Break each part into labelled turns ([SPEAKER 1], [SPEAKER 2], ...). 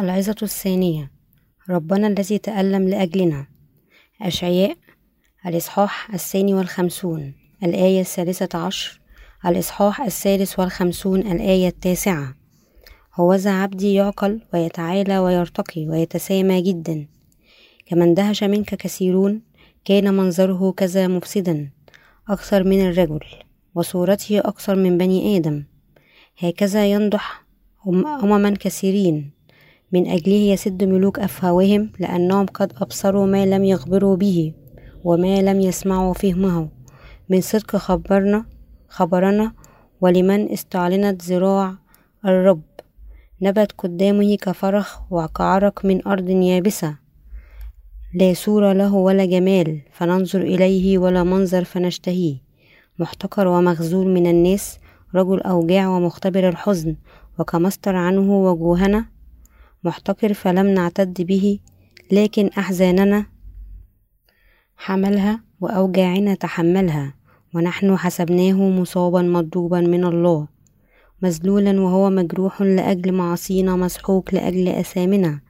[SPEAKER 1] العظة الثانية. ربنا الذي تألم لأجلنا. أشعياء. الإصحاح الثاني والخمسون. الآية الثالثة عشر. الإصحاح الثالث والخمسون. الآية التاسعة. هوذا عبدي يعقل ويتعالى ويرتقي ويتسامى جدا. كما اندهش منك كثيرون كان منظره كذا مفسدا. أكثر من الرجل. وصورته أكثر من بني آدم. هكذا ينضح أمما كثيرين. من أجله يسد ملوك أفواههم لأنهم قد أبصروا ما لم يخبروا به وما لم يسمعوا فهمه. من صدق خبرنا خبرنا ولمن استعلنت ذراع الرب. نبت قدامه كفرخ وكعرق من أرض يابسة. لا صورة له ولا جمال فننظر إليه ولا منظر فنشتهيه. محتقر ومخذول من الناس رجل أوجاع ومختبر الحزن. وكمستر عنه وجوهنا محتقر فلم نعتد به لكن أحزاننا حملها وأوجاعنا تحملها ونحن حسبناه مصابا مضروبا من الله مذلولا وهو مجروح لأجل معاصينا مسحوق لأجل أثامنا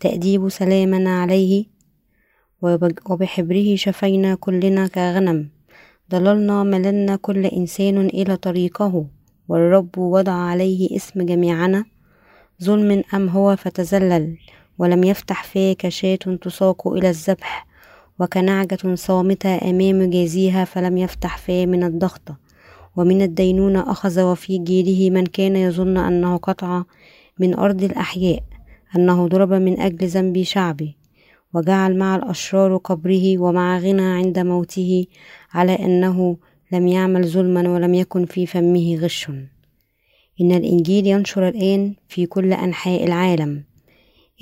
[SPEAKER 1] تأديب سلامنا عليه وبحبره شفينا كلنا كغنم ضللنا مللنا كل إنسان إلى طريقه والرب وضع عليه اسم جميعنا ظلم أم هو فتزلل ولم يفتح فيه كشاة تساق إلى الذبح وكنعجة صامتة أمام جازيها فلم يفتح فيه من الضغطة ومن الدينونة أخذ وفي جيله من كان يظن أنه قطع من أرض الأحياء أنه ضرب من أجل ذنب شعبي. وجعل مع الأشرار قبره ومع غنى عند موته على أنه لم يعمل ظلما ولم يكن في فمه غش. إن الإنجيل ينشر الآن في كل أنحاء العالم.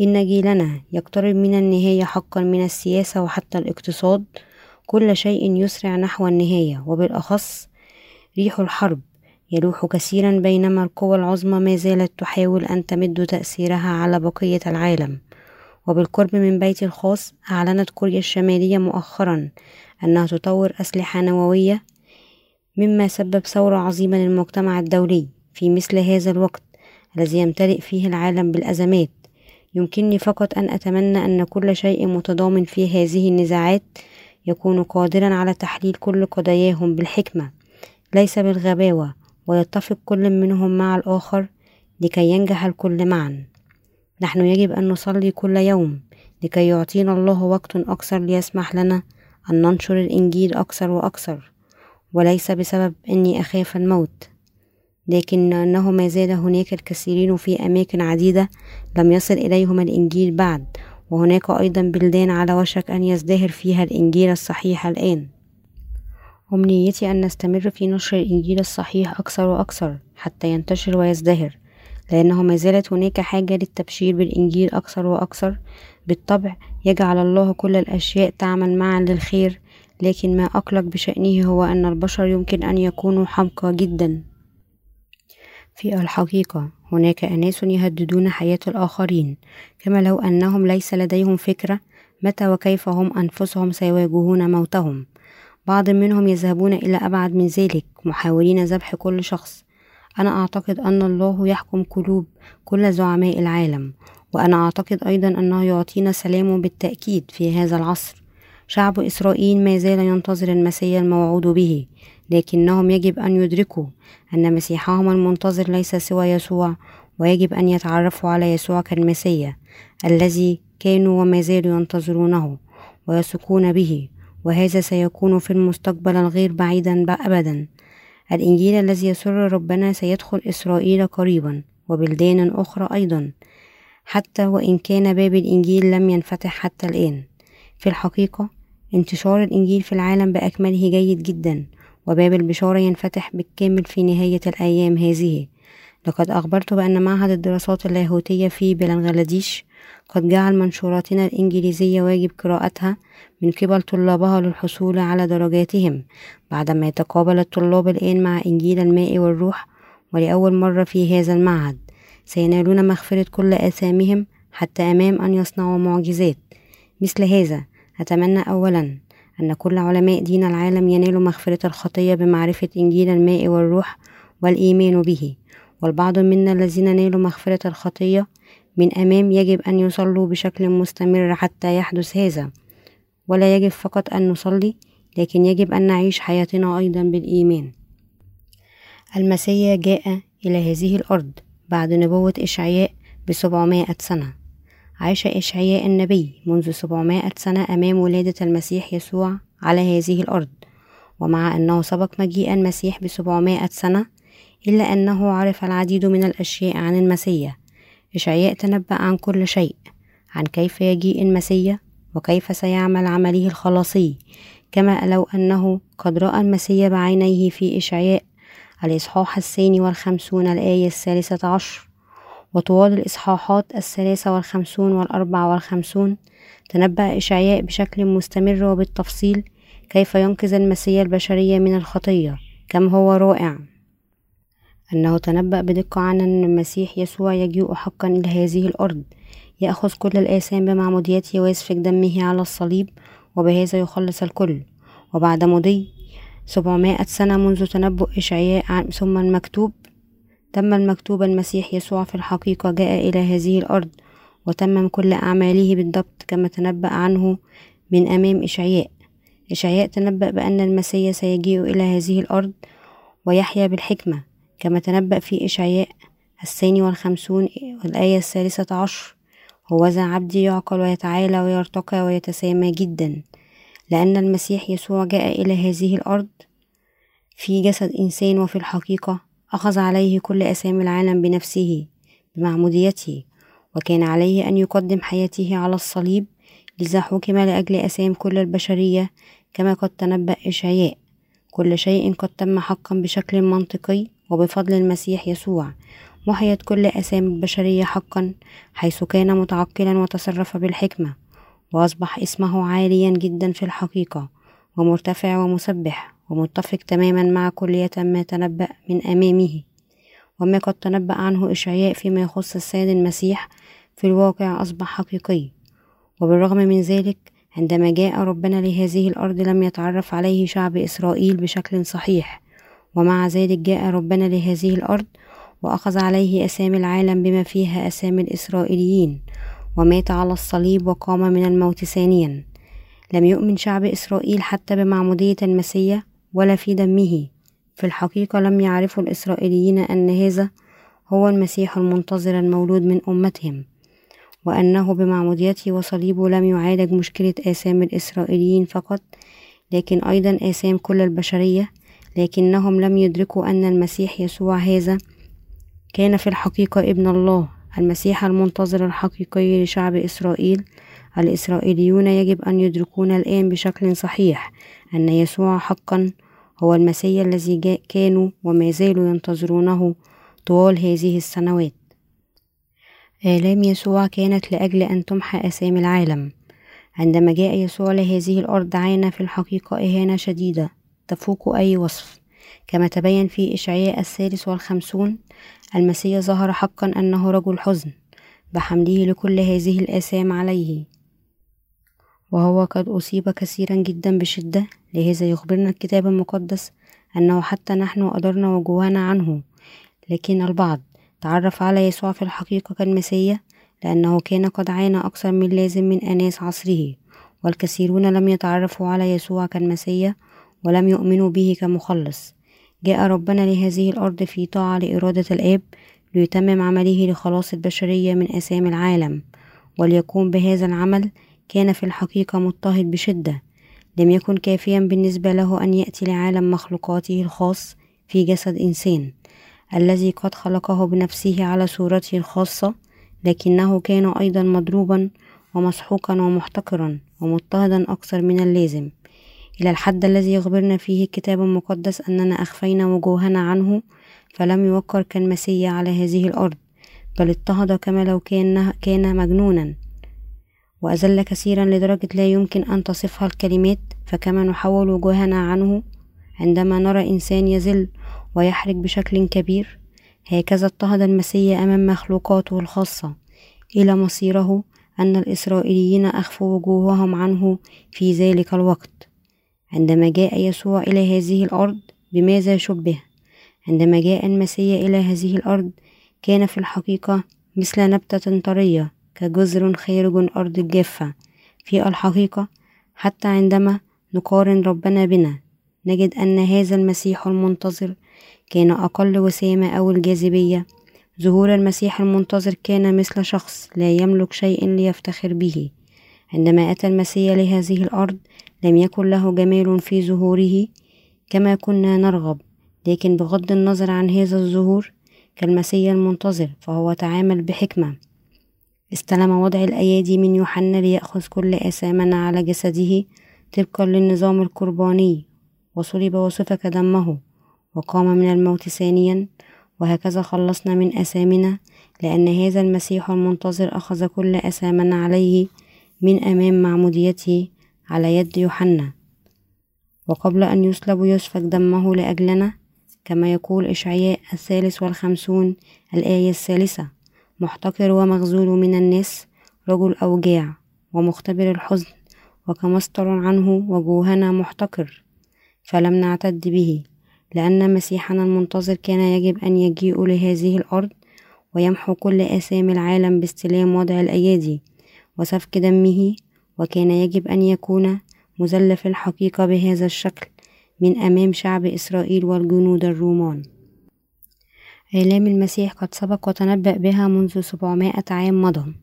[SPEAKER 1] إن جيلنا يقترب من النهاية حقا من السياسة وحتى الاقتصاد. كل شيء يسرع نحو النهاية وبالأخص ريح الحرب يلوح كثيرا بينما القوى العظمى ما زالت تحاول أن تمد تأثيرها على بقية العالم. وبالقرب من بيتي الخاص أعلنت كوريا الشمالية مؤخرا أنها تطور أسلحة نووية مما سبب ثورة عظيمة للمجتمع الدولي. في مثل هذا الوقت الذي يمتلئ فيه العالم بالأزمات. يمكنني فقط أن أتمنى أن كل شيء متضامن في هذه النزاعات يكون قادرا على تحليل كل قضاياهم بالحكمة. ليس بالغباوة ويتفق كل منهم مع الآخر لكي ينجح الكل معا. نحن يجب أن نصلي كل يوم لكي يعطينا الله وقت أكثر ليسمح لنا أن ننشر الإنجيل أكثر وأكثر. وليس بسبب أني أخاف الموت. لكن أنه ما زال هناك الكثيرين في أماكن عديدة لم يصل إليهم الإنجيل بعد وهناك أيضا بلدان على وشك أن يزدهر فيها الإنجيل الصحيح الآن. أمنيتي أن نستمر في نشر الإنجيل الصحيح أكثر وأكثر حتى ينتشر ويزدهر لأنه ما زالت هناك حاجة للتبشير بالإنجيل أكثر وأكثر. بالطبع يجعل الله كل الأشياء تعمل معا للخير لكن ما أقلق بشأنه هو أن البشر يمكن أن يكونوا حمقى جدا. في الحقيقة هناك أناس يهددون حياة الآخرين. كما لو أنهم ليس لديهم فكرة متى وكيف هم أنفسهم سيواجهون موتهم؟ بعض منهم يذهبون إلى أبعد من ذلك محاولين ذبح كل شخص. أنا أعتقد أن الله يحكم قلوب كل زعماء العالم وأنا أعتقد أيضا أنه يعطينا سلامه بالتأكيد في هذا العصر. شعب إسرائيل ما زال ينتظر المسيا الموعود به. لكنهم يجب أن يدركوا أن مسيحهم المنتظر ليس سوى يسوع ويجب أن يتعرفوا على يسوع كالمسيا الذي كانوا وما زالوا ينتظرونه ويثقون به وهذا سيكون في المستقبل الغير بعيدا أبدا. الإنجيل الذي يسر ربنا سيدخل إسرائيل قريبا وبلدان أخرى أيضا حتى وإن كان باب الإنجيل لم ينفتح حتى الآن. في الحقيقة انتشار الإنجيل في العالم بأكمله جيد جدا وباب البشارة ينفتح بالكامل في نهاية الأيام هذه. لقد أخبرت بأن معهد الدراسات اللاهوتية في بنغلاديش قد جعل منشوراتنا الإنجليزية واجب قراءتها من قبل طلابها للحصول على درجاتهم بعدما يتقابل الطلاب الآن مع إنجيل الماء والروح ولأول مرة في هذا المعهد. سينالون مغفرة كل آثامهم حتى أمام أن يصنعوا معجزات. مثل هذا أتمنى أولا أن كل علماء دين العالم ينالوا مغفرة الخطية بمعرفة إنجيل الماء والروح والإيمان به والبعض منا الذين نالوا مغفرة الخطية من أمام يجب أن يصلوا بشكل مستمر حتى يحدث هذا. ولا يجب فقط أن نصلي لكن يجب أن نعيش حياتنا أيضا بالإيمان. المسيح جاء إلى هذه الأرض بعد نبوة إشعياء بسبعمائة سنة. عاش إشعياء النبي منذ سبعمائة سنة أمام ولادة المسيح يسوع على هذه الأرض. ومع أنه سبق مجيء المسيح بسبعمائة سنة إلا أنه عرف العديد من الأشياء عن المسيح. إشعياء تنبأ عن كل شيء عن كيف يجيء المسيح وكيف سيعمل عمله الخلاصي. كما لو أنه قد رأى المسيح بعينيه في إشعياء الإصحاح الثاني والخمسون الآية الثالثة عشر. وطوال الإصحاحات الثلاثة والخمسون والأربع والخمسون تنبأ إشعياء بشكل مستمر وبالتفصيل كيف ينقذ المسيح البشرية من الخطية كم هو رائع. أنه تنبأ بدقة عن أن المسيح يسوع يجيء حقا إلى هذه الأرض يأخذ كل الآثام بمعموديته ويسفك دمه على الصليب وبهذا يخلص الكل. وبعد مضي سبعمائة سنة منذ تنبؤ إشعياء ثم المكتوب تم المكتوب المسيح يسوع في الحقيقة جاء إلى هذه الأرض وتمم كل أعماله بالضبط كما تنبأ عنه من أمام إشعياء. إشعياء تنبأ بأن المسيح سيجيء إلى هذه الأرض ويحيا بالحكمة كما تنبأ في إشعياء الثاني والخمسون والآية الثالثة عشر هوذا عبدي يعقل ويتعالى ويرتقى ويتسامى جدا. لأن المسيح يسوع جاء إلى هذه الأرض في جسد إنسان وفي الحقيقة أخذ عليه كل أسامي العالم بنفسه بمعموديته وكان عليه أن يقدم حياته على الصليب لذا حكم لأجل أسام كل البشرية كما قد تنبأ إشعياء. كل شيء قد تم حقا بشكل منطقي وبفضل المسيح يسوع. محيت كل أسامي البشرية حقا حيث كان متعقلا وتصرف بالحكمة وأصبح اسمه عاليا جدا في الحقيقة ومرتفع ومسبح. ومتفق تماما مع كلية ما تنبأ من أمامه. وما قد تنبأ عنه إشعياء فيما يخص السيد المسيح في الواقع أصبح حقيقي. وبالرغم من ذلك عندما جاء ربنا لهذه الأرض لم يتعرف عليه شعب إسرائيل بشكل صحيح. ومع ذلك جاء ربنا لهذه الأرض وأخذ عليه أسامي العالم بما فيها أسامي الإسرائيليين. ومات على الصليب وقام من الموت ثانيا. لم يؤمن شعب إسرائيل حتى بمعمودية المسيح ولا في دمه. في الحقيقة لم يعرفوا الإسرائيليين أن هذا هو المسيح المنتظر المولود من أمتهم وأنه بمعموديته وصليبه لم يعالج مشكلة آثام الإسرائيليين فقط لكن أيضا آثام كل البشرية لكنهم لم يدركوا أن المسيح يسوع هذا كان في الحقيقة ابن الله. المسيح المنتظر الحقيقي لشعب إسرائيل الإسرائيليون يجب أن يدركون الآن بشكل صحيح أن يسوع حقا هو المسيح الذي كانوا وما زالوا ينتظرونه طوال هذه السنوات. آلام يسوع كانت لأجل أن تمحى أسامي العالم. عندما جاء يسوع لهذه الأرض عانى في الحقيقة إهانة شديدة تفوق أي وصف. كما تبين في إشعياء الثالث والخمسون المسيح ظهر حقا أنه رجل حزن بحمله لكل هذه الآثام عليه. وهو قد أصيب كثيرا جدا بشدة لهذا يخبرنا الكتاب المقدس أنه حتى نحن أدرنا وجوهنا عنه. لكن البعض تعرف على يسوع في الحقيقة كالمسيح لأنه كان قد عانى أكثر من لازم من أناس عصره. والكثيرون لم يتعرفوا على يسوع كالمسيح ولم يؤمنوا به كمخلص. جاء ربنا لهذه الأرض في طاعة لإرادة الآب ليتمم عمله لخلاص البشرية من آثام العالم. وليقوم بهذا العمل كان في الحقيقة مضطهد بشدة. لم يكن كافيا بالنسبة له أن يأتي لعالم مخلوقاته الخاص في جسد إنسان الذي قد خلقه بنفسه على صورته الخاصة لكنه كان أيضا مضروبا ومسحوقا ومحتقرا ومضطهدا أكثر من اللازم. إلى الحد الذي يخبرنا فيه الكتاب المقدس أننا أخفينا وجوهنا عنه فلم يوقر كالمسيح على هذه الأرض بل اضطهد كما لو كان, كان مجنونا. وأذل كثيرا لدرجة لا يمكن أن تصفها الكلمات فكما نحول وجوهنا عنه عندما نرى إنسان يذل ويحرج بشكل كبير هكذا اضطهد المسيح أمام مخلوقاته الخاصة إلى مصيره أن الإسرائيليين أخفوا وجوههم عنه في ذلك الوقت. عندما جاء يسوع إلى هذه الأرض بماذا شبه؟ عندما جاء المسيح إلى هذه الأرض كان في الحقيقة مثل نبتة طرية كجزر خارج أرض الجافة في الحقيقة حتى عندما نقارن ربنا بنا نجد أن هذا المسيح المنتظر كان أقل وسامة أو الجاذبية. ظهور المسيح المنتظر كان مثل شخص لا يملك شيء ليفتخر به. عندما أتى المسيح لهذه الأرض لم يكن له جمال في ظهوره كما كنا نرغب. لكن بغض النظر عن هذا الظهور كالمسيح المنتظر فهو تعامل بحكمة. استلم وضع الأيادي من يوحنا ليأخذ كل آثامنا على جسده طبقا للنظام القرباني. وصلب وسفك دمه وقام من الموت ثانيا. وهكذا خلصنا من أثامنا لأن هذا المسيح المنتظر أخذ كل أثامنا عليه من أمام معموديته على يد يوحنا. وقبل أن يصلب يسفك دمه لأجلنا كما يقول إشعياء الثالث والخمسون الآية الثالثة. محتقر ومغزول من الناس رجل أوجاع ومختبر الحزن وكمستر عنه وجوهنا محتقر فلم نعتد به لأن مسيحنا المنتظر كان يجب أن يجيء لهذه الأرض ويمحو كل آثام العالم باستلام وضع الأيادي وسفك دمه وكان يجب أن يكون مزلف الحقيقة بهذا الشكل من أمام شعب إسرائيل والجنود الرومان. آلام المسيح قد سبق وتنبأ بها منذ سبعمائة عام مضى.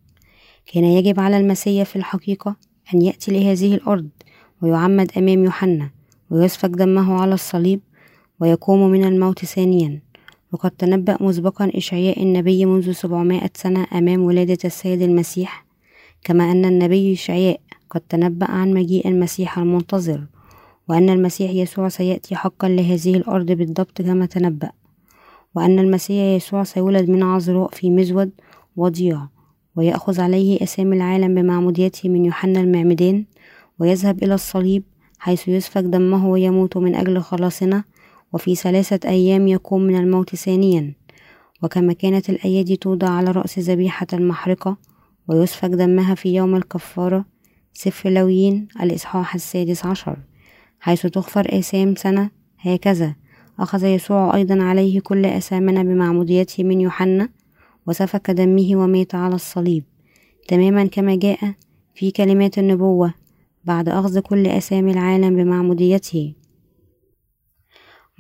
[SPEAKER 1] كان يجب على المسيح في الحقيقة أن يأتي لهذه الأرض ويعمد أمام يوحنا ويسفك دمه على الصليب ويقوم من الموت ثانيا. وقد تنبأ مسبقا إشعياء النبي منذ سبعمائة سنة أمام ولادة السيد المسيح. كما أن النبي إشعياء قد تنبأ عن مجيء المسيح المنتظر وأن المسيح يسوع سيأتي حقا لهذه الأرض بالضبط كما تنبأ. وأن المسيح يسوع سيولد من عذراء في مزود وضيع ويأخذ عليه أسامي العالم بمعموديته من يوحنا المعمدان ويذهب إلى الصليب حيث يسفك دمه ويموت من أجل خلاصنا وفي ثلاثة أيام يقوم من الموت ثانيا. وكما كانت الأيادي توضع على رأس ذبيحة المحرقة ويسفك دمها في يوم الكفارة سفر لويين الإصحاح السادس عشر حيث تغفر آثام سنة هكذا. أخذ يسوع أيضا عليه كل أثامنا بمعموديته من يوحنا وسفك دمه ومات على الصليب. تماما كما جاء في كلمات النبوة بعد أخذ كل أسامي العالم بمعموديته.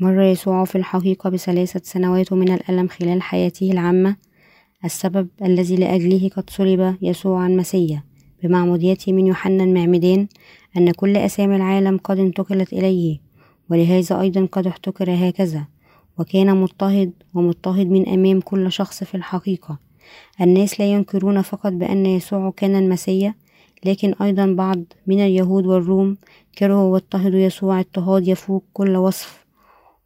[SPEAKER 1] مر يسوع في الحقيقة بثلاثة سنوات من الألم خلال حياته العامة السبب الذي لأجله قد صلب يسوع المسيح بمعموديته من يوحنا المعمدان أن كل أسامي العالم قد انتقلت إليه. ولهذا أيضا قد احتكر هكذا وكان مضطهد ومضطهد من أمام كل شخص في الحقيقة. الناس لا ينكرون فقط بأن يسوع كان المسيح لكن أيضا بعض من اليهود والروم كرهوا واضطهدوا يسوع اضطهاد يفوق كل وصف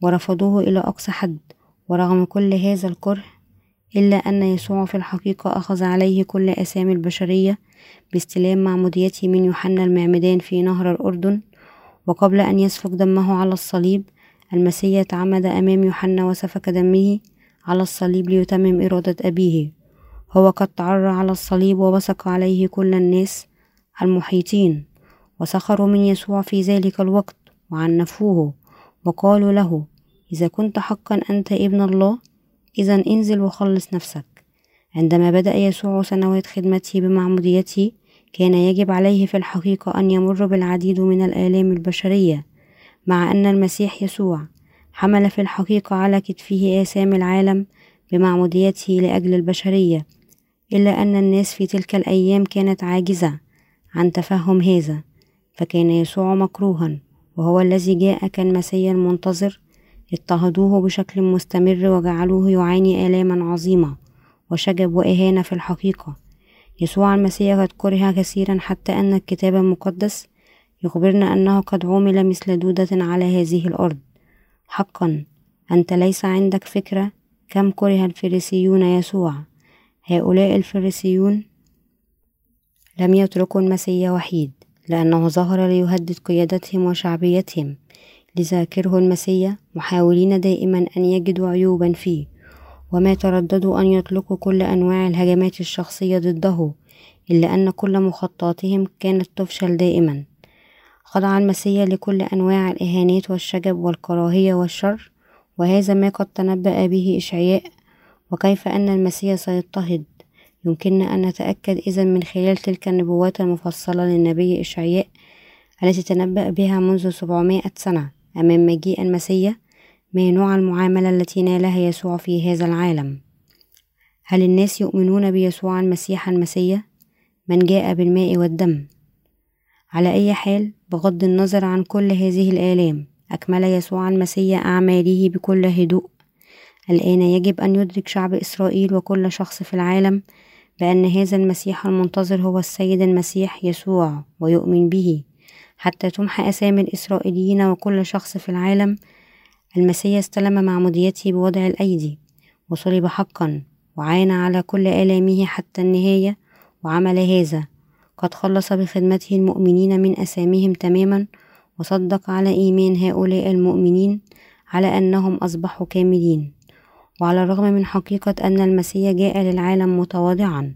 [SPEAKER 1] ورفضوه إلى أقصى حد. ورغم كل هذا الكره إلا أن يسوع في الحقيقة أخذ عليه كل أسامي البشرية باستلام معموديته من يوحنا المعمدان في نهر الأردن وقبل أن يسفك دمه على الصليب المسيح تعمد أمام يوحنا وسفك دمه على الصليب ليتمم إرادة أبيه. هو قد تعرى على الصليب وبصق عليه كل الناس المحيطين. وسخروا من يسوع في ذلك الوقت وعنفوه وقالوا له إذا كنت حقا أنت ابن الله إذا انزل وخلص نفسك. عندما بدأ يسوع سنوات خدمته بمعموديته كان يجب عليه في الحقيقة أن يمر بالعديد من الآلام البشرية مع أن المسيح يسوع حمل في الحقيقة على كتفه آثام العالم بمعموديته لأجل البشرية إلا أن الناس في تلك الأيام كانت عاجزة عن تفهم هذا فكان يسوع مكروها وهو الذي جاء كالمسيا المنتظر اضطهدوه بشكل مستمر وجعلوه يعاني آلاما عظيمة وشجب وإهانة في الحقيقة. يسوع المسيح قد كره كثيرا حتى أن الكتاب المقدس يخبرنا أنه قد عمل مثل دودة على هذه الأرض. حقا أنت ليس عندك فكرة كم كره الفريسيون يسوع. هؤلاء الفريسيون لم يتركوا المسيح وحيد لأنه ظهر ليهدد قيادتهم وشعبيتهم لذا كرهوا المسيح محاولين دائما أن يجدوا عيوبا فيه. وما ترددوا أن يطلقوا كل أنواع الهجمات الشخصية ضده إلا أن كل مخططاتهم كانت تفشل دائما. خضع المسيح لكل أنواع الإهانات والشجب والكراهية والشر وهذا ما قد تنبأ به إشعياء. وكيف أن المسيح سيضطهد؟ يمكننا أن نتأكد إذا من خلال تلك النبوات المفصلة للنبي إشعياء التي تنبأ بها منذ سبعمائة سنة. أمام مجيء المسيح ما نوع المعاملة التي نالها يسوع في هذا العالم. هل الناس يؤمنون بيسوع المسيح المسيح من جاء بالماء والدم. على أي حال بغض النظر عن كل هذه الآلام أكمل يسوع المسيح أعماله بكل هدوء. الآن يجب أن يدرك شعب إسرائيل وكل شخص في العالم بأن هذا المسيح المنتظر هو السيد المسيح يسوع ويؤمن به. حتى تمحى أسامي الإسرائيليين وكل شخص في العالم المسيح استلم معموديته بوضع الأيدي وصلب حقا وعانى على كل آلامه حتى النهاية وعمل هذا. قد خلص بخدمته المؤمنين من أساميهم تماما وصدق على إيمان هؤلاء المؤمنين على أنهم أصبحوا كاملين. وعلى الرغم من حقيقة أن المسيح جاء للعالم متواضعا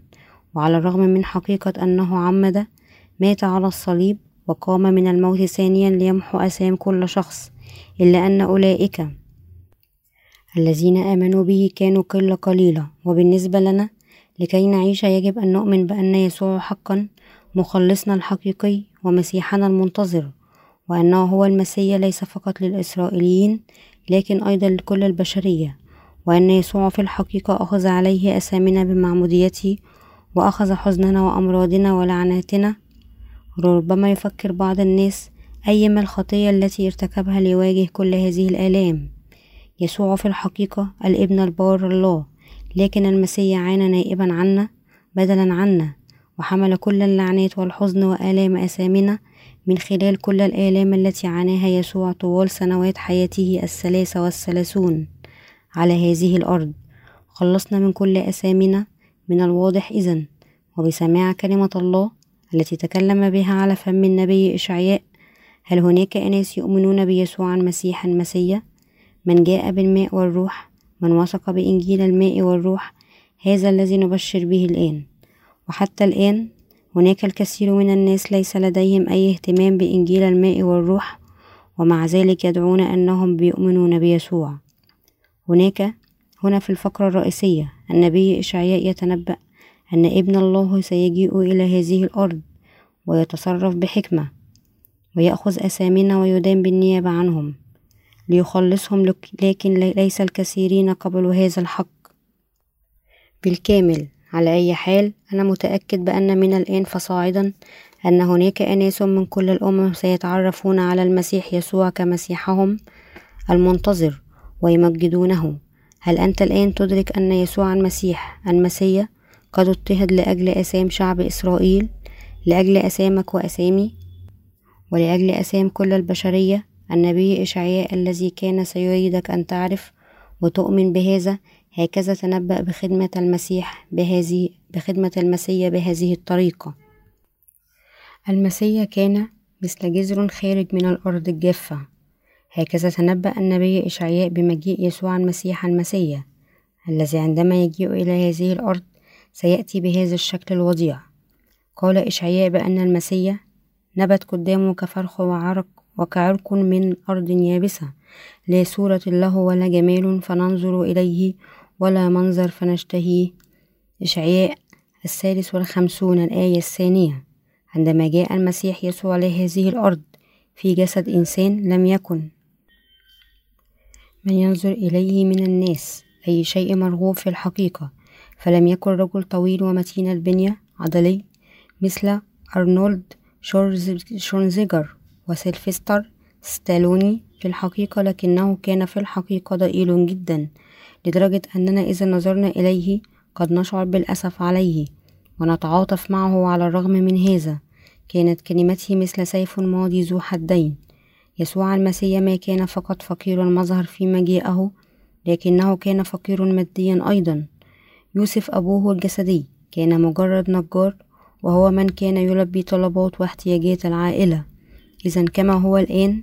[SPEAKER 1] وعلى الرغم من حقيقة أنه عمد مات على الصليب وقام من الموت ثانيا ليمحو أسام كل شخص. إلا أن أولئك الذين آمنوا به كانوا قلة قليلة وبالنسبة لنا لكي نعيش يجب أن نؤمن بأن يسوع حقا مخلصنا الحقيقي ومسيحنا المنتظر وأنه هو المسيح ليس فقط للإسرائيليين لكن أيضا لكل البشرية وأن يسوع في الحقيقة أخذ عليه أسامنا بمعموديته وأخذ حزننا وأمراضنا ولعناتنا. ربما يفكر بعض الناس أي ما الخطية التي ارتكبها ليواجه كل هذه الآلام؟ يسوع في الحقيقة الابن البار الله لكن المسيح عانى نائبا عنا بدلا عنا وحمل كل اللعنات والحزن وآلام أسامنا من خلال كل الآلام التي عاناها يسوع طوال سنوات حياته الثلاثة والثلاثون على هذه الأرض. خلصنا من كل أسامنا من الواضح إذن وبسماع كلمة الله التي تكلم بها على فم النبي إشعياء هل هناك أناس يؤمنون بيسوع المسيح المسيا من جاء بالماء والروح من وثق بإنجيل الماء والروح هذا الذي نبشر به الآن. وحتى الآن هناك الكثير من الناس ليس لديهم أي اهتمام بإنجيل الماء والروح ومع ذلك يدعون أنهم بيؤمنون بيسوع. هناك هنا في الفقرة الرئيسية النبي إشعياء يتنبأ أن ابن الله سيجيء إلى هذه الأرض ويتصرف بحكمة. ويأخذ أسامنا ويدان بالنيابة عنهم ليخلصهم لكن ليس الكثيرين قبلوا هذا الحق. بالكامل على أي حال أنا متأكد بأن من الآن فصاعدا أن هناك أناس من كل الأمم سيتعرفون على المسيح يسوع كمسيحهم المنتظر ويمجدونه. هل أنت الآن تدرك أن يسوع المسيح المسيح قد اضطهد لأجل أسام شعب إسرائيل لأجل أسامك وأسامي؟ ولأجل أسام كل البشرية النبي إشعياء الذي كان سيريدك أن تعرف وتؤمن بهذا هكذا تنبأ بخدمة المسيح بهذه بخدمة المسيح بهذه الطريقة. المسيح كان مثل جزر خارج من الأرض الجافة. هكذا تنبأ النبي إشعياء بمجيء يسوع المسيح المسيح الذي عندما يجيء إلى هذه الأرض سيأتي بهذا الشكل الوضيع. قال إشعياء بأن المسيح نبت قدامه كفرخ وعرق وكعرق من أرض يابسة. لا صورة له ولا جمال فننظر إليه ولا منظر فنشتهيه إشعياء الثالث والخمسون الآية الثانية. عندما جاء المسيح يسوع لهذه الأرض في جسد إنسان لم يكن. من ينظر إليه من الناس أي شيء مرغوب في الحقيقة. فلم يكن رجل طويل ومتين البنية عضلي مثل أرنولد شورنزيجر وسيلفستر ستالوني في الحقيقة لكنه كان في الحقيقة ضئيل جدا لدرجة أننا إذا نظرنا إليه قد نشعر بالأسف عليه ونتعاطف معه على الرغم من هذا. كانت كلمته مثل سيف ماضي ذو حدين. يسوع المسيح ما كان فقط فقير المظهر في مجيئه لكنه كان فقير ماديا أيضا. يوسف أبوه الجسدي كان مجرد نجار وهو من كان يلبي طلبات واحتياجات العائلة. إذا كما هو الآن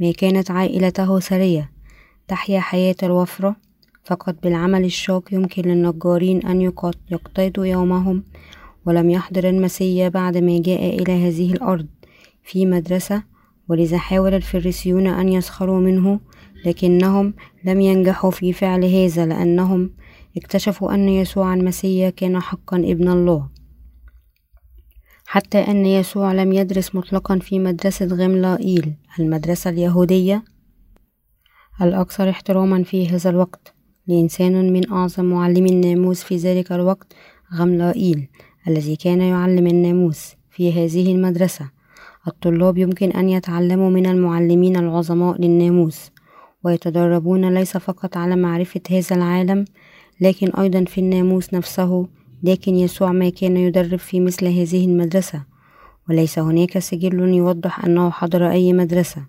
[SPEAKER 1] ما كانت عائلته ثرية تحيا حياة الوفرة. فقط بالعمل الشاق يمكن للنجارين أن يقتضوا يومهم ولم يحضر المسيا بعد ما جاء إلى هذه الأرض في مدرسة. ولذا حاول الفريسيون أن يسخروا منه لكنهم لم ينجحوا في فعل هذا لأنهم اكتشفوا أن يسوع المسيح كان حقا ابن الله. حتى أن يسوع لم يدرس مطلقا في مدرسة غملائيل المدرسة اليهودية. الأكثر احتراما في هذا الوقت لإنسان من أعظم معلمي الناموس في ذلك الوقت غملائيل الذي كان يعلم الناموس في هذه المدرسة. الطلاب يمكن أن يتعلموا من المعلمين العظماء للناموس ويتدربون ليس فقط على معرفة هذا العالم لكن أيضا في الناموس نفسه لكن يسوع ما كان يدرب في مثل هذه المدرسة وليس هناك سجل يوضح أنه حضر أي مدرسة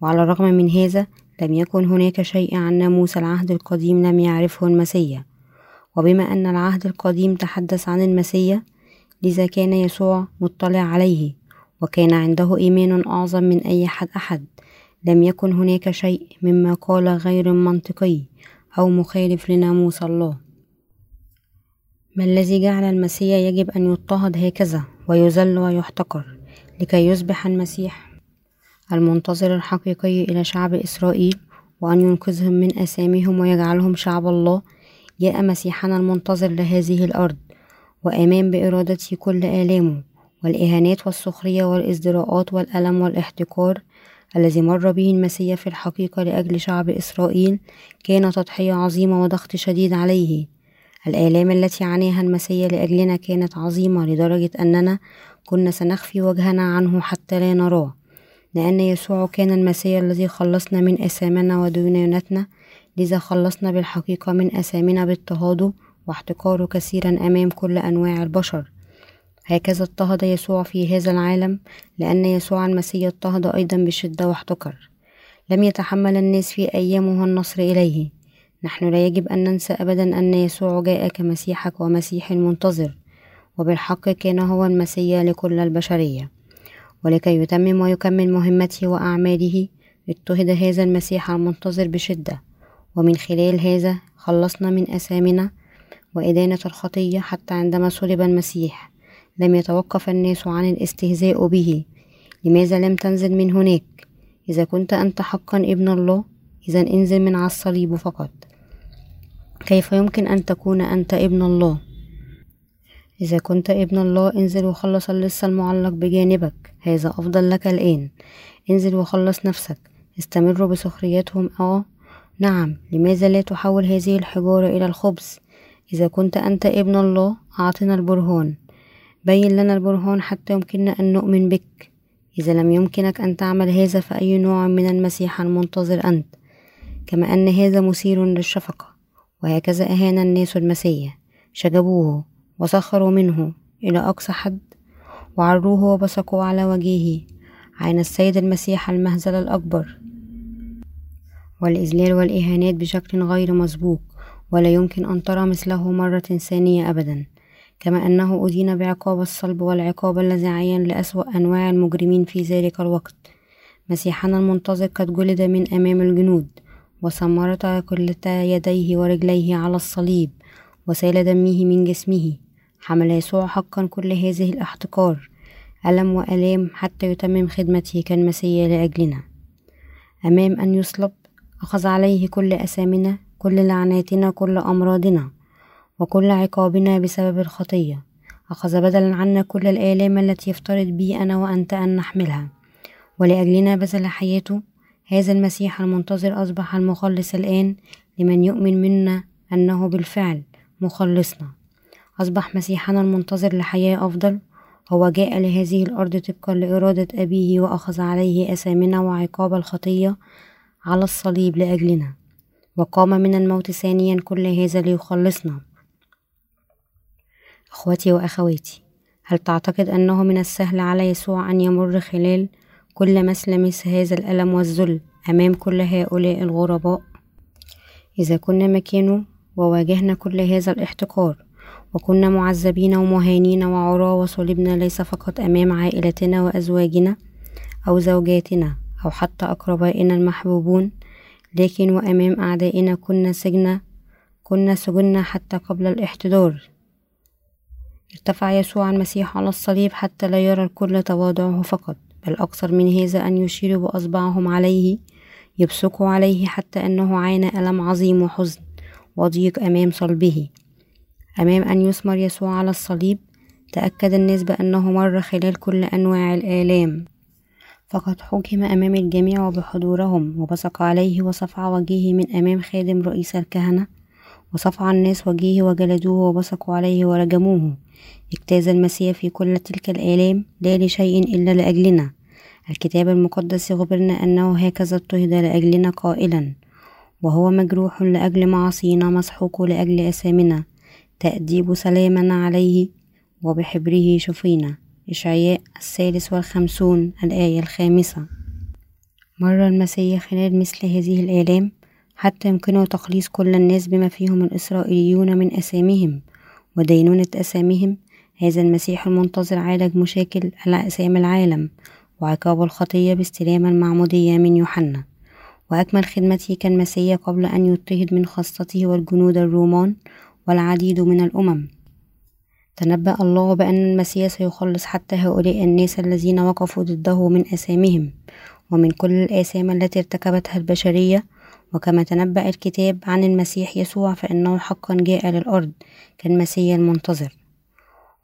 [SPEAKER 1] وعلى الرغم من هذا لم يكن هناك شيء عن ناموس العهد القديم لم يعرفه المسيح. وبما أن العهد القديم تحدث عن المسيح لذا كان يسوع مطلع عليه وكان عنده إيمان أعظم من أي حد أحد. لم يكن هناك شيء مما قال غير منطقي أو مخالف لناموس الله. ما الذي جعل المسيح يجب أن يضطهد هكذا ويذل ويحتقر لكي يصبح المسيح المنتظر الحقيقي إلى شعب إسرائيل وأن ينقذهم من أسامهم ويجعلهم شعب الله؟ جاء مسيحنا المنتظر لهذه الأرض وأمام بإرادته كل آلامه والإهانات والسخرية والإزدراءات والألم والاحتقار الذي مر به المسيح في الحقيقة لأجل شعب إسرائيل كان تضحية عظيمة وضغط شديد عليه. الآلام التي عاناها المسيح لأجلنا كانت عظيمة لدرجة أننا كنا سنخفي وجهنا عنه حتى لا نراه لأن يسوع كان المسيح الذي خلصنا من أثامنا ودينونتنا لذا خلصنا بالحقيقة من أثامنا باضطهاده واحتقاره كثيرا أمام كل أنواع البشر. هكذا اضطهد يسوع في هذا العالم لأن يسوع المسيح اضطهد أيضا بشدة واحتقر. لم يتحمل الناس في أيامه النصر إليه. نحن لا يجب أن ننسى أبدا أن يسوع جاء كمسيحك ومسيح المنتظر وبالحق كان هو المسيح لكل البشرية. ولكي يتمم ويكمل مهمته وأعماله اضطهد هذا المسيح المنتظر بشدة. ومن خلال هذا خلصنا من أثامنا وإدانة الخطية حتى عندما صلب المسيح. لم يتوقف الناس عن الاستهزاء به. لماذا لم تنزل من هناك؟ إذا كنت أنت حقا ابن الله إذا انزل من على الصليب فقط. كيف يمكن أن تكون أنت ابن الله؟ إذا كنت ابن الله انزل وخلص اللص المعلق بجانبك. هذا أفضل لك الآن. انزل وخلص نفسك. استمروا بسخريتهم. آه. نعم. لماذا لا تحول هذه الحجارة إلى الخبز؟ إذا كنت أنت ابن الله أعطنا البرهان. بين لنا البرهان حتى يمكننا أن نؤمن بك. إذا لم يمكنك أن تعمل هذا فأي نوع من المسيح المنتظر أنت؟ كما أن هذا مثير للشفقة. وهكذا أهان الناس المسيح. شجبوه وسخروا منه إلى أقصى حد وعروه وبصقوا على وجهه عين السيد المسيح المهزل الأكبر. والإذلال والإهانات بشكل غير مسبوق ولا يمكن أن ترى مثله مرة ثانية أبدا. كما أنه أدين بعقاب الصلب والعقاب الذي عين لأسوأ أنواع المجرمين في ذلك الوقت. مسيحنا المنتظر قد جلد من أمام الجنود. وسمرت كلتا يديه ورجليه على الصليب وسيل دمه من جسمه. حمل يسوع حقا كل هذه الاحتقار. ألم وألام حتى يتمم خدمته كالمسيح لأجلنا. أمام أن يصلب أخذ عليه كل أسامنا كل لعناتنا كل أمراضنا وكل عقابنا بسبب الخطية. أخذ بدلا عنا كل الآلام التي يفترض بي أنا وأنت أن نحملها. ولأجلنا بذل حياته هذا المسيح المنتظر أصبح المخلص الآن لمن يؤمن منا أنه بالفعل مخلصنا. أصبح مسيحنا المنتظر لحياة أفضل. هو جاء لهذه الأرض طبقا لإرادة أبيه وأخذ عليه أثامنا وعقاب الخطية على الصليب لأجلنا وقام من الموت ثانيا كل هذا ليخلصنا. أخوتي وأخواتي هل تعتقد أنه من السهل على يسوع أن يمر خلال كل مسلمس هذا الألم والذل أمام كل هؤلاء الغرباء. إذا كنا مكانه وواجهنا كل هذا الاحتقار وكنا معذبين ومهانين وعراة وصلبنا ليس فقط أمام عائلتنا وأزواجنا أو زوجاتنا أو حتى أقربائنا المحبوبون لكن وأمام أعدائنا كنا سجنا كنا سجنا حتى قبل الاحتضار. ارتفع يسوع المسيح على الصليب حتى لا يرى الكل تواضعه فقط. بل أكثر من هذا أن يشيروا بأصبعهم عليه يبصقوا عليه حتى أنه عانى ألم عظيم وحزن وضيق أمام صلبه. أمام أن يثمر يسوع على الصليب تأكد الناس بأنه مر خلال كل أنواع الآلام. فقد حكم أمام الجميع وبحضورهم وبصق عليه وصفع وجهه من أمام خادم رئيس الكهنة وصفع الناس وجهه وجلدوه وبصقوا عليه ورجموه. اجتاز المسيح في كل تلك الآلام لا لشيء إلا لأجلنا. الكتاب المقدس يخبرنا أنه هكذا اضطهد لأجلنا قائلا وهو مجروح لأجل معاصينا مسحوق لأجل أثامنا تأديب سلامنا عليه وبحبره شفينا. إشعياء الثالث والخمسون الآية الخامسة. مر المسيح خلال مثل هذه الآلام حتى يمكنه تخليص كل الناس بما فيهم الإسرائيليون من أسامهم ودينونة أسامهم. هذا المسيح المنتظر عالج مشاكل أسام العالم وعقاب الخطية باستلام المعمودية من يوحنا. وأكمل خدمته كالمسيح قبل أن يضطهد من خاصته والجنود الرومان والعديد من الأمم. تنبأ الله بأن المسيح سيخلص حتى هؤلاء الناس الذين وقفوا ضده من آثامهم ومن كل الآثام التي ارتكبتها البشرية. وكما تنبأ الكتاب عن المسيح يسوع فإنه حقا جاء للأرض كالمسيح المنتظر.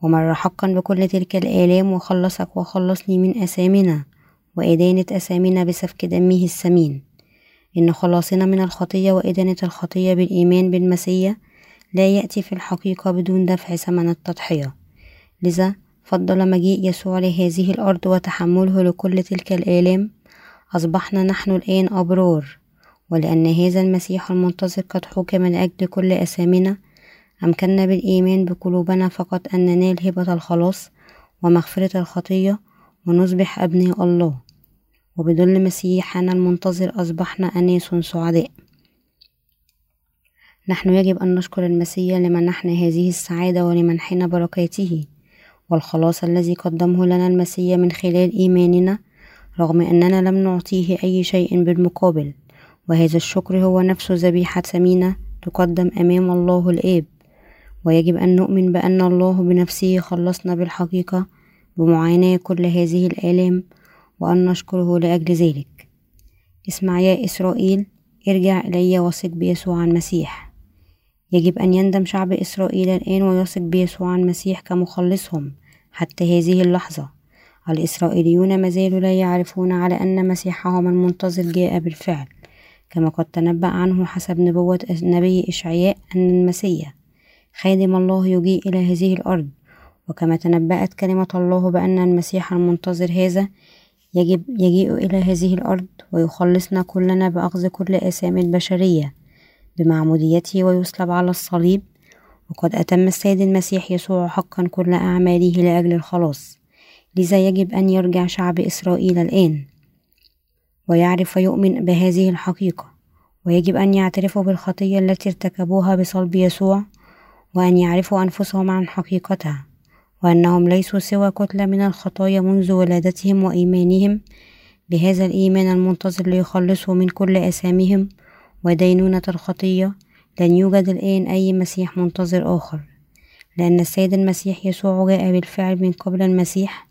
[SPEAKER 1] ومر حقا بكل تلك الآلام وخلصك وخلصني من أثامنا وإدانة أثامنا بسفك دمه الثمين إن خلاصنا من الخطية وإدانة الخطية بالإيمان بالمسيح لا يأتي في الحقيقة بدون دفع ثمن التضحية. لذا فضل مجيء يسوع لهذه الأرض وتحمله لكل تلك الآلام. أصبحنا نحن الآن أبرار ولأن هذا المسيح المنتظر قد حكم لأجل كل أثامنا أمكننا بالإيمان بقلوبنا فقط أن ننال هبة الخلاص ومغفرة الخطية ونصبح أبناء الله. وبظل مسيحنا المنتظر أصبحنا أناس سعداء. نحن يجب أن نشكر المسيح لمنحنا هذه السعادة ولمنحنا بركاته. والخلاص الذي قدمه لنا المسيح من خلال إيماننا رغم أننا لم نعطيه أي شيء بالمقابل. وهذا الشكر هو نفسه ذبيحة ثمينة تقدم أمام الله الآب. ويجب أن نؤمن بأن الله بنفسه خلصنا بالحقيقة بمعاناة كل هذه الآلام وأن نشكره لأجل ذلك. اسمع يا إسرائيل ارجع إلي وثق بيسوع المسيح. يجب أن يندم شعب إسرائيل الآن ويثق بيسوع المسيح كمخلصهم حتى هذه اللحظة. الإسرائيليون ما زالوا لا يعرفون على أن مسيحهم المنتظر جاء بالفعل كما قد تنبأ عنه حسب نبوة النبي إشعياء أن المسيح خادم الله يجيء إلى هذه الأرض. وكما تنبأت كلمة الله بأن المسيح المنتظر هذا يجب يجيء إلى هذه الأرض ويخلصنا كلنا بأخذ كل آثام البشرية بمعموديته ويصلب على الصليب. وقد أتم السيد المسيح يسوع حقا كل أعماله لأجل الخلاص. لذا يجب أن يرجع شعب إسرائيل الآن ويعرف ويؤمن بهذه الحقيقة. ويجب أن يعترفوا بالخطية التي ارتكبوها بصلب يسوع وأن يعرفوا أنفسهم عن حقيقتها وأنهم ليسوا سوى كتلة من الخطايا منذ ولادتهم وإيمانهم. بهذا الإيمان المنتظر ليخلصوا من كل أسامهم ودينونة الخطية لن يوجد الآن أي مسيح منتظر آخر. لأن السيد المسيح يسوع جاء بالفعل من قبل المسيح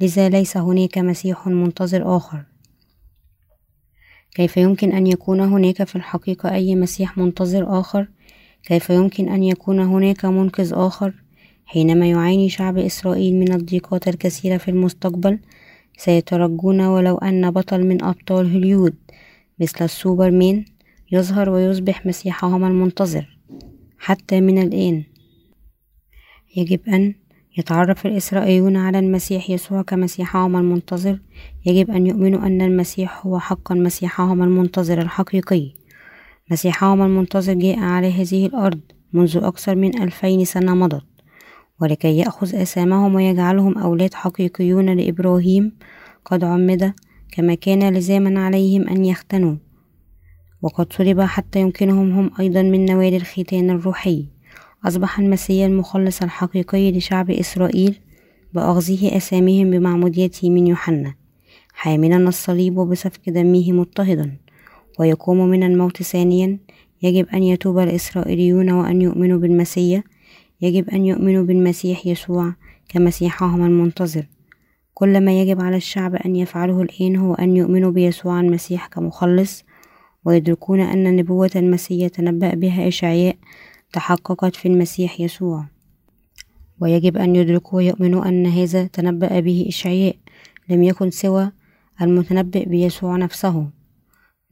[SPEAKER 1] لذا ليس هناك مسيح منتظر آخر. كيف يمكن أن يكون هناك في الحقيقة أي مسيح منتظر آخر؟ كيف يمكن أن يكون هناك منقذ آخر؟ حينما يعاني شعب إسرائيل من الضيقات الكثيرة في المستقبل سيترجون ولو أن بطل من أبطال هوليود مثل السوبرمان يظهر ويصبح مسيحهم المنتظر. حتى من الآن يجب أن يتعرف الإسرائيليون على المسيح يسوع كمسيحهم المنتظر. يجب أن يؤمنوا أن المسيح هو حقا مسيحهم المنتظر الحقيقي. مسيحهم المنتظر جاء على هذه الأرض منذ أكثر من ألفين سنة مضت ولكي يأخذ أسامهم ويجعلهم أولاد حقيقيون لإبراهيم قد عمد كما كان لزاما عليهم أن يختنوا وقد صلب حتى يمكنهم هم أيضا من نوال الختان الروحي. أصبح المسيح المخلص الحقيقي لشعب إسرائيل بأخذه أساميهم بمعموديته من يوحنا حاملا الصليب وبسفك دمه مضطهدا. ويقوم من الموت ثانيا. يجب أن يتوب الإسرائيليون وأن يؤمنوا بالمسيح. يجب أن يؤمنوا بالمسيح يسوع كمسيحهم المنتظر. كل ما يجب على الشعب أن يفعله الآن هو أن يؤمنوا بيسوع المسيح كمخلص. ويدركون أن نبوة المسيح تنبأ بها إشعياء تحققت في المسيح يسوع. ويجب أن يدركوا ويؤمنوا أن هذا تنبأ به إشعياء. لم يكن سوى المتنبئ بيسوع نفسه.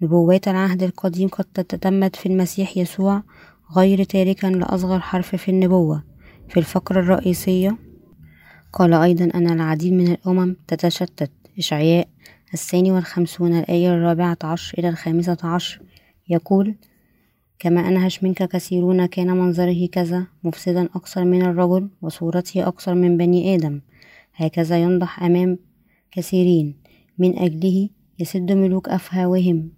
[SPEAKER 1] نبوات العهد القديم قد تتمت في المسيح يسوع غير تاركا لأصغر حرف في النبوة. في الفقرة الرئيسية قال أيضا أن العديد من الأمم تتشتت. إشعياء الثاني والخمسون الآية الرابعة عشر إلى الخامسة عشر. يقول كما أنهش منك كثيرون كان منظره كذا مفسدا أكثر من الرجل وصورته أكثر من بني آدم. هكذا ينضح أمام كثيرين. من أجله يسد ملوك أفهاوهم.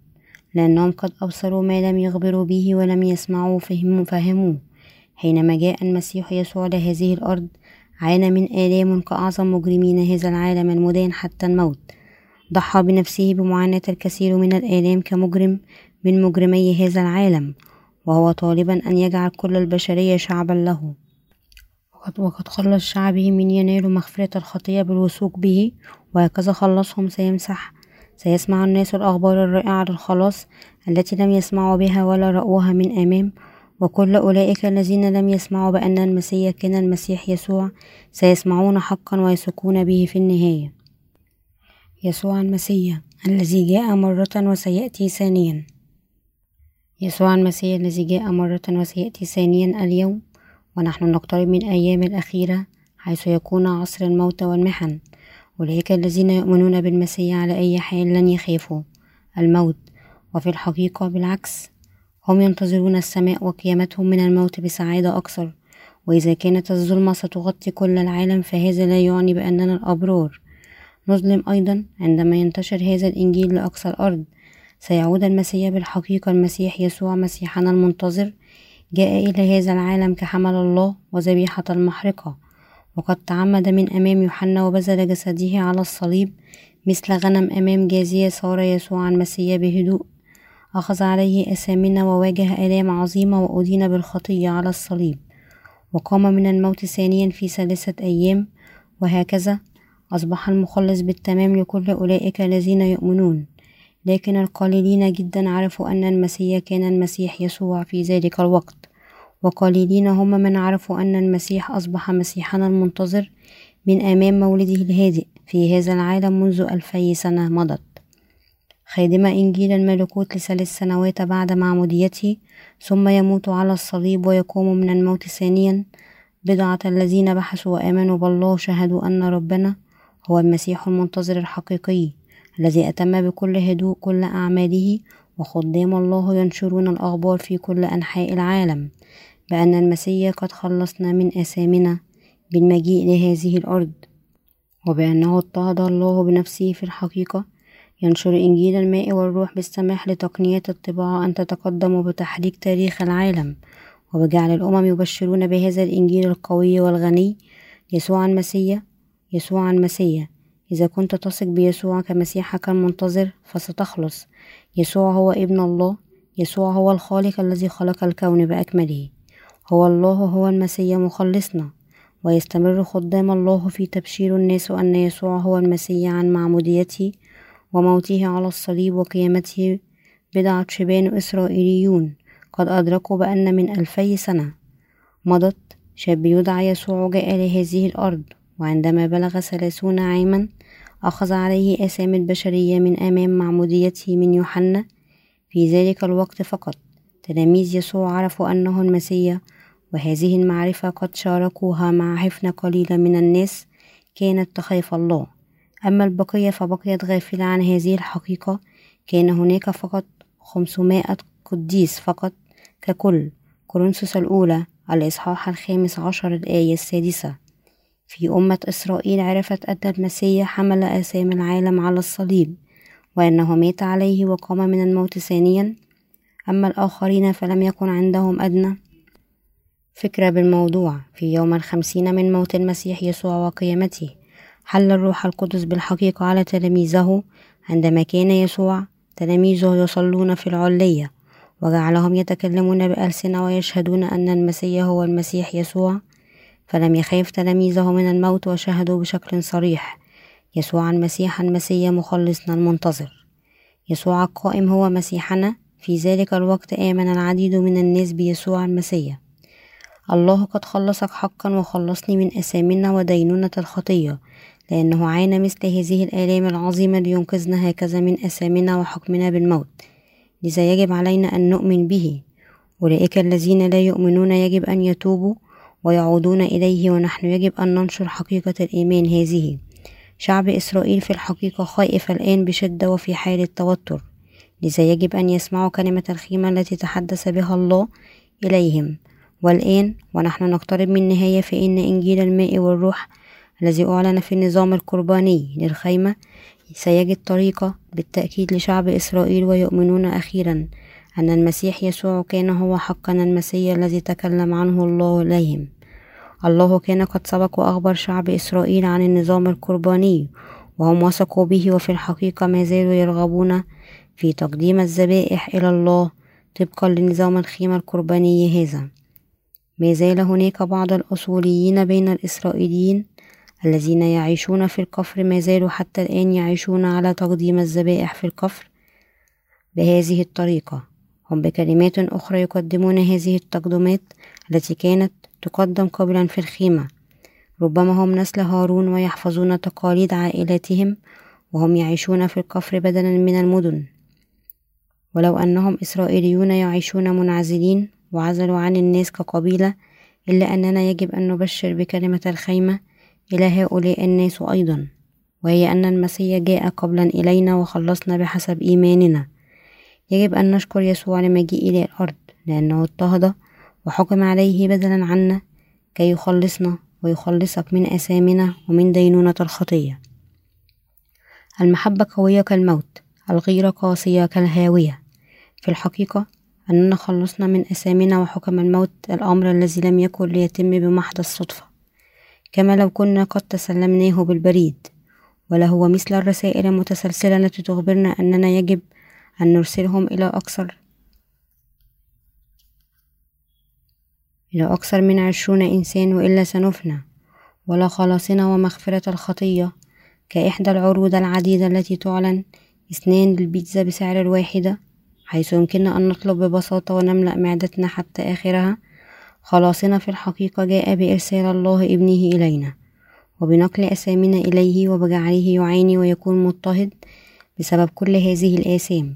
[SPEAKER 1] لأنهم قد أبصروا ما لم يخبروا به ولم يسمعوا فهموا فهموه. حينما جاء المسيح يسوع لهذه الأرض عانى من آلام كأعظم مجرمين هذا العالم المدان حتى الموت. ضحى بنفسه بمعاناة الكثير من الآلام كمجرم من مجرمي هذا العالم وهو طالبا أن يجعل كل البشرية شعبا له. وقد خلص شعبه من ينال مغفرة الخطية بالوثوق به وهكذا خلصهم سيمسح سيسمع الناس الأخبار الرائعة للخلاص التي لم يسمعوا بها ولا رأوها من أمام وكل أولئك الذين لم يسمعوا بأن المسيح كان المسيح يسوع سيسمعون حقا ويثقون به في النهاية. يسوع المسيح الذي جاء مرة وسيأتي ثانيا. يسوع المسيح الذي جاء مرة وسيأتي ثانيا اليوم ونحن نقترب من أيام الأخيرة حيث يكون عصر الموت والمحن. أولئك الذين يؤمنون بالمسيح على أي حال لن يخافوا الموت. وفي الحقيقة بالعكس هم ينتظرون السماء وقيامتهم من الموت بسعادة أكثر. وإذا كانت الظلمة ستغطي كل العالم فهذا لا يعني بأننا الأبرار. نظلم أيضا عندما ينتشر هذا الإنجيل لأقصى الأرض. سيعود المسيح بالحقيقة المسيح يسوع مسيحنا المنتظر جاء إلى هذا العالم كحمل الله وذبيحة المحرقة. وقد تعمد من أمام يوحنا وبذل جسده على الصليب مثل غنم أمام جازية صار يسوع المسيح بهدوء. أخذ عليه أثامنا وواجه آلام عظيمة وأدين بالخطية على الصليب. وقام من الموت ثانيا في ثلاثة أيام. وهكذا أصبح المخلص بالتمام لكل أولئك الذين يؤمنون. لكن القليلين جدا عرفوا أن المسيح كان المسيح يسوع في ذلك الوقت. وقليلين هم من عرفوا أن المسيح أصبح مسيحنا المنتظر من أمام مولده الهادئ في هذا العالم منذ ألفي سنة مضت. خادم إنجيل الملكوت لثلاث سنوات بعد معموديته ثم يموت على الصليب ويقوم من الموت ثانيا. بضعة الذين بحثوا وآمنوا بالله شهدوا أن ربنا هو المسيح المنتظر الحقيقي الذي أتم بكل هدوء كل أعماله وخدام الله ينشرون الأخبار في كل أنحاء العالم. بأن المسيح قد خلصنا من آثامنا بالمجيء لهذه الأرض وبأنه اضطهد الله بنفسه في الحقيقة. ينشر إنجيل الماء والروح بالسماح لتقنية الطباعة أن تتقدم بتحريك تاريخ العالم. وبجعل الأمم يبشرون بهذا الإنجيل القوي والغني يسوع المسيح يسوع المسيح. إذا كنت تثق بيسوع كمسيحك المنتظر فستخلص. يسوع هو ابن الله يسوع هو الخالق الذي خلق الكون بأكمله. هو الله هو المسيح مخلصنا. ويستمر خدام الله في تبشير الناس أن يسوع هو المسيح عن معموديته وموته على الصليب وقيامته بضعة شبان إسرائيليون. قد أدركوا بأن من ألفي سنة مضت شاب يدعى يسوع جاء لهذه الأرض وعندما بلغ ثلاثون عاما أخذ عليه آثام البشرية من أمام معموديته من يوحنا. في ذلك الوقت فقط تلاميذ يسوع عرفوا أنه المسيح وهذه المعرفة قد شاركوها مع حفنة قليلة من الناس كانت تخاف الله. أما البقية فبقيت غافلة عن هذه الحقيقة. كان هناك فقط خمسمائة قديس فقط ككل. كورنثوس الأولى الإصحاح الخامس عشر الآية السادسة. في أمة إسرائيل عرفت أن المسيح حمل آثام العالم على الصليب وأنه مات عليه وقام من الموت ثانيا. أما الآخرين فلم يكن عندهم أدنى. فكرة بالموضوع في يوم الخمسين من موت المسيح يسوع وقيامته. حل الروح القدس بالحقيقة على تلاميذه عندما كان يسوع. تلاميذه يصلون في العلية وجعلهم يتكلمون بألسنة ويشهدون أن المسيح هو المسيح يسوع. فلم يخاف تلاميذه من الموت وشهدوا بشكل صريح. يسوع المسيح المسيح مخلصنا المنتظر. يسوع القائم هو مسيحنا. في ذلك الوقت آمن العديد من الناس بيسوع المسيح الله قد خلصك حقا وخلصني من أثامنا ودينونة الخطية لأنه عانى مثل هذه الآلام العظيمة لينقذنا هكذا من أثامنا وحكمنا بالموت. لذا يجب علينا أن نؤمن به. أولئك الذين لا يؤمنون يجب أن يتوبوا ويعودون إليه ونحن يجب أن ننشر حقيقة الإيمان هذه. شعب إسرائيل في الحقيقة خائف الآن بشدة وفي حالة توتر لذا يجب أن يسمعوا كلمة الخيمة التي تحدث بها الله إليهم. والآن ونحن نقترب من النهاية فإن إنجيل الماء والروح الذي أعلن في النظام القرباني للخيمة سيجد طريقة بالتأكيد لشعب إسرائيل ويؤمنون أخيرا أن المسيح يسوع كان هو حقا المسيح الذي تكلم عنه الله إليهم. الله كان قد سبق وأخبر شعب إسرائيل عن النظام القرباني وهم وثقوا به وفي الحقيقة ما زالوا يرغبون في تقديم الذبائح إلى الله طبقا لنظام الخيمة القربانية هذا. ما زال هناك بعض الأصوليين بين الإسرائيليين الذين يعيشون في الكفر ما زالوا حتى الآن يعيشون على تقديم الذبائح في الكفر بهذه الطريقة. هم بكلمات أخرى يقدمون هذه التقدمات التي كانت تقدم قبلا في الخيمة. ربما هم نسل هارون ويحفظون تقاليد عائلاتهم وهم يعيشون في الكفر بدلا من المدن. ولو أنهم إسرائيليون يعيشون منعزلين وعزلوا عن الناس كقبيلة إلا أننا يجب أن نبشر بكلمة الخيمة إلى هؤلاء الناس أيضا وهي أن المسيح جاء قبلا إلينا وخلصنا بحسب إيماننا. يجب أن نشكر يسوع لمجيء إلى الأرض لأنه اضطهد وحكم عليه بدلا عنا كي يخلصنا ويخلصك من أثامنا ومن دينونة الخطية. المحبة قوية كالموت الغيرة قاسية كالهاوية. في الحقيقة أننا خلصنا من أثامنا وحكم الموت الأمر الذي لم يكن ليتم بمحض الصدفة. كما لو كنا قد تسلمناه بالبريد ولهو مثل الرسائل المتسلسلة التي تخبرنا أننا يجب أن نرسلهم إلى أكثر إلى أكثر من عشرون إنسان وإلا سنفنى ولا خلاصنا ومغفرة الخطية كإحدى العروض العديدة التي تعلن اثنان للبيتزا بسعر الواحدة. حيث يمكننا أن نطلب ببساطة ونملأ معدتنا حتى آخرها. خلاصنا في الحقيقة جاء بإرسال الله ابنه إلينا وبنقل أسامنا إليه وبجعله يعاني ويكون مضطهد بسبب كل هذه الآثام.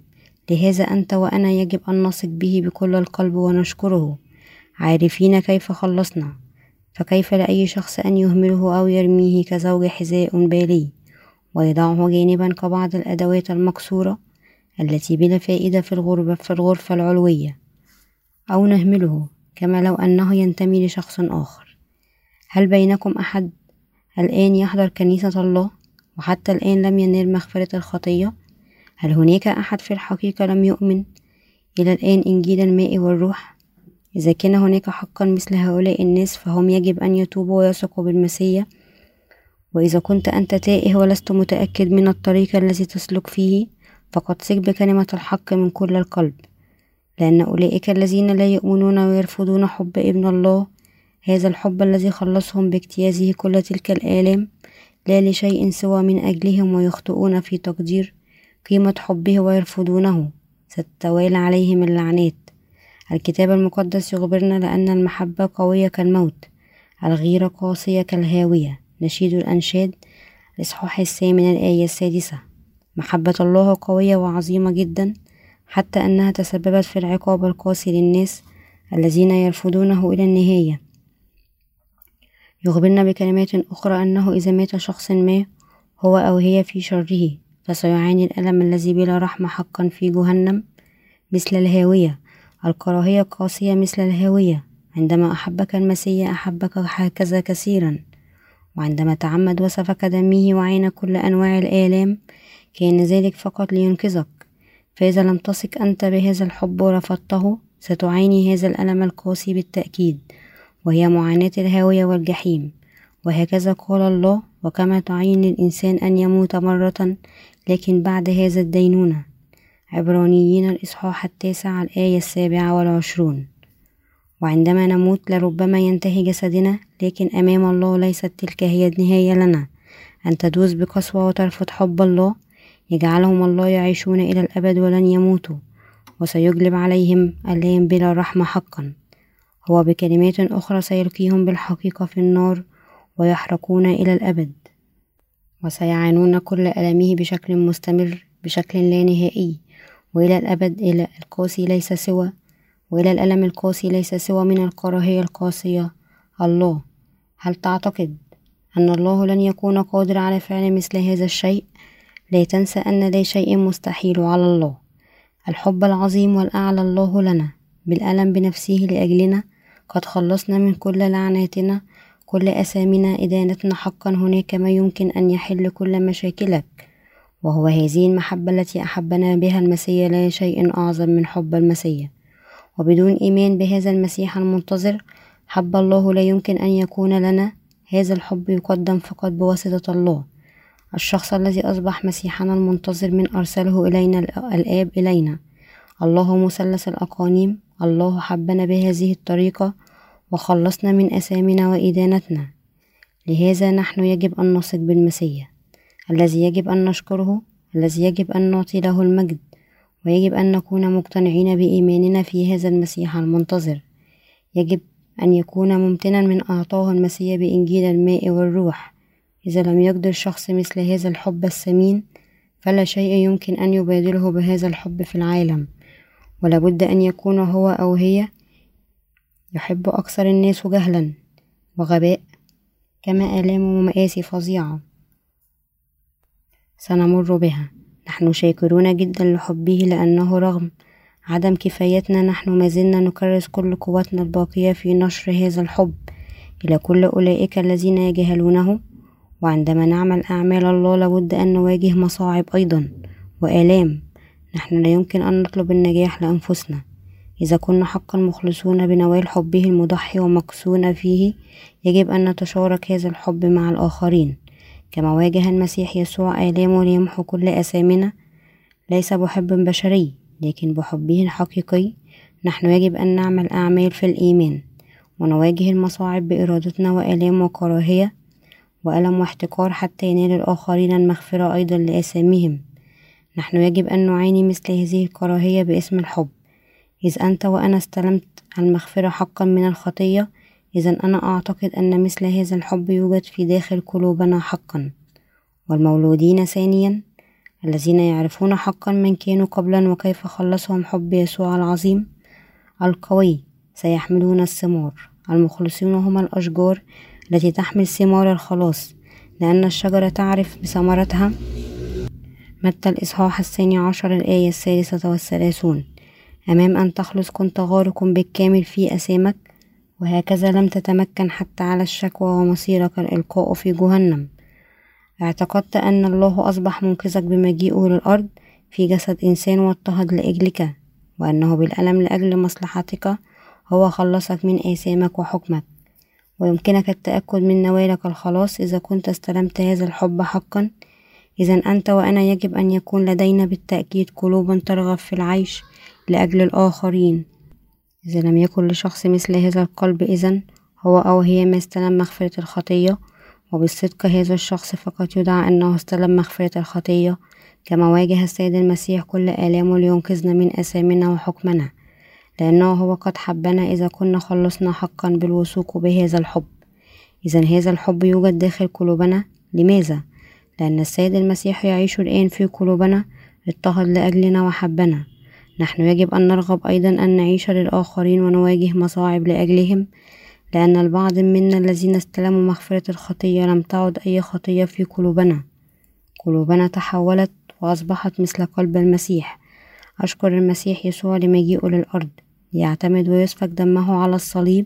[SPEAKER 1] لهذا أنت وأنا يجب أن نثق به بكل القلب ونشكره. عارفين كيف خلصنا فكيف لأي شخص أن يهمله أو يرميه كزوج حذاء بالي؟ ويضعه جانبا كبعض الأدوات المكسورة التي بلا فائدة في الغربة في الغرفة العلوية أو نهمله كما لو أنه ينتمي لشخص آخر. هل بينكم أحد الآن يحضر كنيسة الله؟ وحتى الآن لم ينال مغفرة الخطية؟ هل هناك أحد في الحقيقة لم يؤمن إلى الآن إنجيل الماء والروح؟ إذا كان هناك حقا مثل هؤلاء الناس فهم يجب أن يتوبوا ويثقوا بالمسيح. وإذا كنت أنت تائه ولست متأكد من الطريق الذي تسلك فيه. فقد ثق بكلمة الحق من كل القلب. لأن أولئك الذين لا يؤمنون ويرفضون حب ابن الله هذا الحب الذي خلصهم باجتيازه كل تلك الآلام لا لشيء سوى من أجلهم ويخطئون في تقدير قيمة حبه ويرفضونه. ستتوالى عليهم اللعنات. الكتاب المقدس يخبرنا لأن المحبة قوية كالموت الغيرة قاسية كالهاوية. نشيد الأنشاد الإصحاح الثامن الآية السادسة. محبة الله قوية وعظيمة جدا حتى أنها تسببت في العقاب القاسي للناس الذين يرفضونه إلى النهاية. يخبرنا بكلمات أخرى أنه إذا مات شخص ما هو أو هي في شره فسيعاني الألم الذي بلا رحمة حقا في جهنم مثل الهاوية. الكراهية قاسية مثل الهاوية. عندما أحبك المسيح أحبك هكذا كثيرا. وعندما تعمد وسفك دمه وعين كل أنواع الآلام كان ذلك فقط لينقذك. فإذا لم تثق أنت بهذا الحب ورفضته ستعاني هذا الألم القاسي بالتأكيد وهي معاناة الهاوية والجحيم. وهكذا قال الله وكما تعين للإنسان أن يموت مرة لكن بعد هذا الدينونة. عبرانيين الإصحاح التاسع الآية السابعة والعشرون. وعندما نموت لربما ينتهي جسدنا لكن أمام الله ليست تلك هي النهاية لنا. أن تدوس بقسوة وترفض حب الله يجعلهم الله يعيشون إلى الأبد ولن يموتوا وسيجلب عليهم ألام بلا رحمة حقا. هو بكلمات أخرى سيلقيهم بالحقيقة في النار ويحرقون إلى الأبد. وسيعانون كل ألمه بشكل مستمر بشكل لا نهائي. وإلى الأبد إلى القاسي ليس سوى. وإلى الألم القاسي ليس سوى من الكراهية القاسية. الله هل تعتقد أن الله لن يكون قادر على فعل مثل هذا الشيء؟ لا تنسى أن لا شيء مستحيل على الله. الحب العظيم والأعلى الله لنا. بالألم بنفسه لأجلنا. قد خلصنا من كل لعناتنا. كل أسامنا إدانتنا حقا هناك ما يمكن أن يحل كل مشاكلك. وهو هذه المحبة التي أحبنا بها المسيح. لا شيء أعظم من حب المسيح. وبدون إيمان بهذا المسيح المنتظر حب الله لا يمكن أن يكون لنا. هذا الحب يقدم فقط بواسطة الله. الشخص الذي أصبح مسيحنا المنتظر من أرسله إلينا الآب إلينا. الله مثلث الأقانيم. الله حبنا بهذه الطريقة وخلصنا من أثامنا وإدانتنا. لهذا نحن يجب أن نثق بالمسيح. الذي يجب أن نشكره الذي يجب أن نعطي له المجد ويجب أن نكون مقتنعين بإيماننا في هذا المسيح المنتظر. يجب أن يكون ممتنا من أعطاه المسيح بإنجيل الماء والروح. إذا لم يقدر شخص مثل هذا الحب الثمين فلا شيء يمكن أن يبادله بهذا الحب في العالم. ولابد أن يكون هو أو هي يحب أكثر الناس جهلا وغباء كما آلام ومآسي فظيعة. سنمر بها. نحن شاكرون جدا لحبه لأنه رغم عدم كفايتنا نحن ما زلنا نكرس كل قوتنا الباقية في نشر هذا الحب. إلى كل أولئك الذين يجهلونه. وعندما نعمل أعمال الله لابد أن نواجه مصاعب أيضا. وآلام نحن لا يمكن أن نطلب النجاح لأنفسنا. إذا كنا حقا مخلصون بنوال حبه المضحي ومكسون فيه يجب أن نتشارك هذا الحب مع الآخرين. كما واجه المسيح يسوع آلامه ليمحو كل أثامنا ليس بحب بشري لكن بحبه الحقيقي. نحن يجب أن نعمل أعمال في الإيمان ونواجه المصاعب بإرادتنا وآلام وكراهية. وألم واحتقار حتى ينال الآخرين المغفرة أيضا لآثامهم. نحن يجب أن نعاني مثل هذه الكراهية باسم الحب. إذ أنت وأنا استلمت المغفرة حقا من الخطية إذا أنا أعتقد أن مثل هذا الحب يوجد في داخل قلوبنا حقا. والمولودين ثانيا الذين يعرفون حقا من كانوا قبلا وكيف خلصهم حب يسوع العظيم. القوي سيحملون الثمار. المخلصون هم الأشجار التي تحمل ثمار الخلاص لأن الشجرة تعرف بثمرتها. متى الإصحاح الثاني عشر الآية الثالثة والثلاثون؟ أمام أن تخلص كنت غارق بالكامل في أسامك وهكذا لم تتمكن حتى على الشكوى ومصيرك الإلقاء في جهنم. اعتقدت أن الله أصبح منقذك بمجيئه للأرض في جسد إنسان واضطهد لأجلك وأنه بالألم لأجل مصلحتك هو خلصك من آثامك وحكمك. ويمكنك التأكد من نوالك الخلاص إذا كنت استلمت هذا الحب حقا. إذا أنت وأنا يجب أن يكون لدينا بالتأكيد قلوب ترغب في العيش لأجل الآخرين. إذا لم يكن لشخص مثل هذا القلب إذا هو أو هي ما استلم مغفرة الخطية. وبالصدق هذا الشخص فقط يدعى أنه استلم مغفرة الخطية. كما واجه السيد المسيح كل آلامه لينقذنا من أثامنا وحكمنا. لأنه هو قد حبنا إذا كنا خلصنا حقا بالوثوق بهذا الحب. إذا هذا الحب يوجد داخل قلوبنا. لماذا؟ لأن السيد المسيح يعيش الآن في قلوبنا اضطهد لأجلنا وحبنا. نحن يجب أن نرغب أيضا أن نعيش للآخرين ونواجه مصاعب لأجلهم لأن البعض منا الذين استلموا مغفرة الخطية لم تعد أي خطية في قلوبنا. قلوبنا تحولت وأصبحت مثل قلب المسيح. أشكر المسيح يسوع لمجيئه للأرض ليعتمد ويسفك دمه على الصليب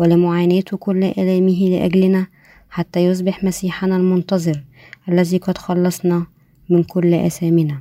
[SPEAKER 1] ولمعاناة كل آلامه لأجلنا حتى يصبح مسيحنا المنتظر الذي قد خلصنا من كل آثامنا.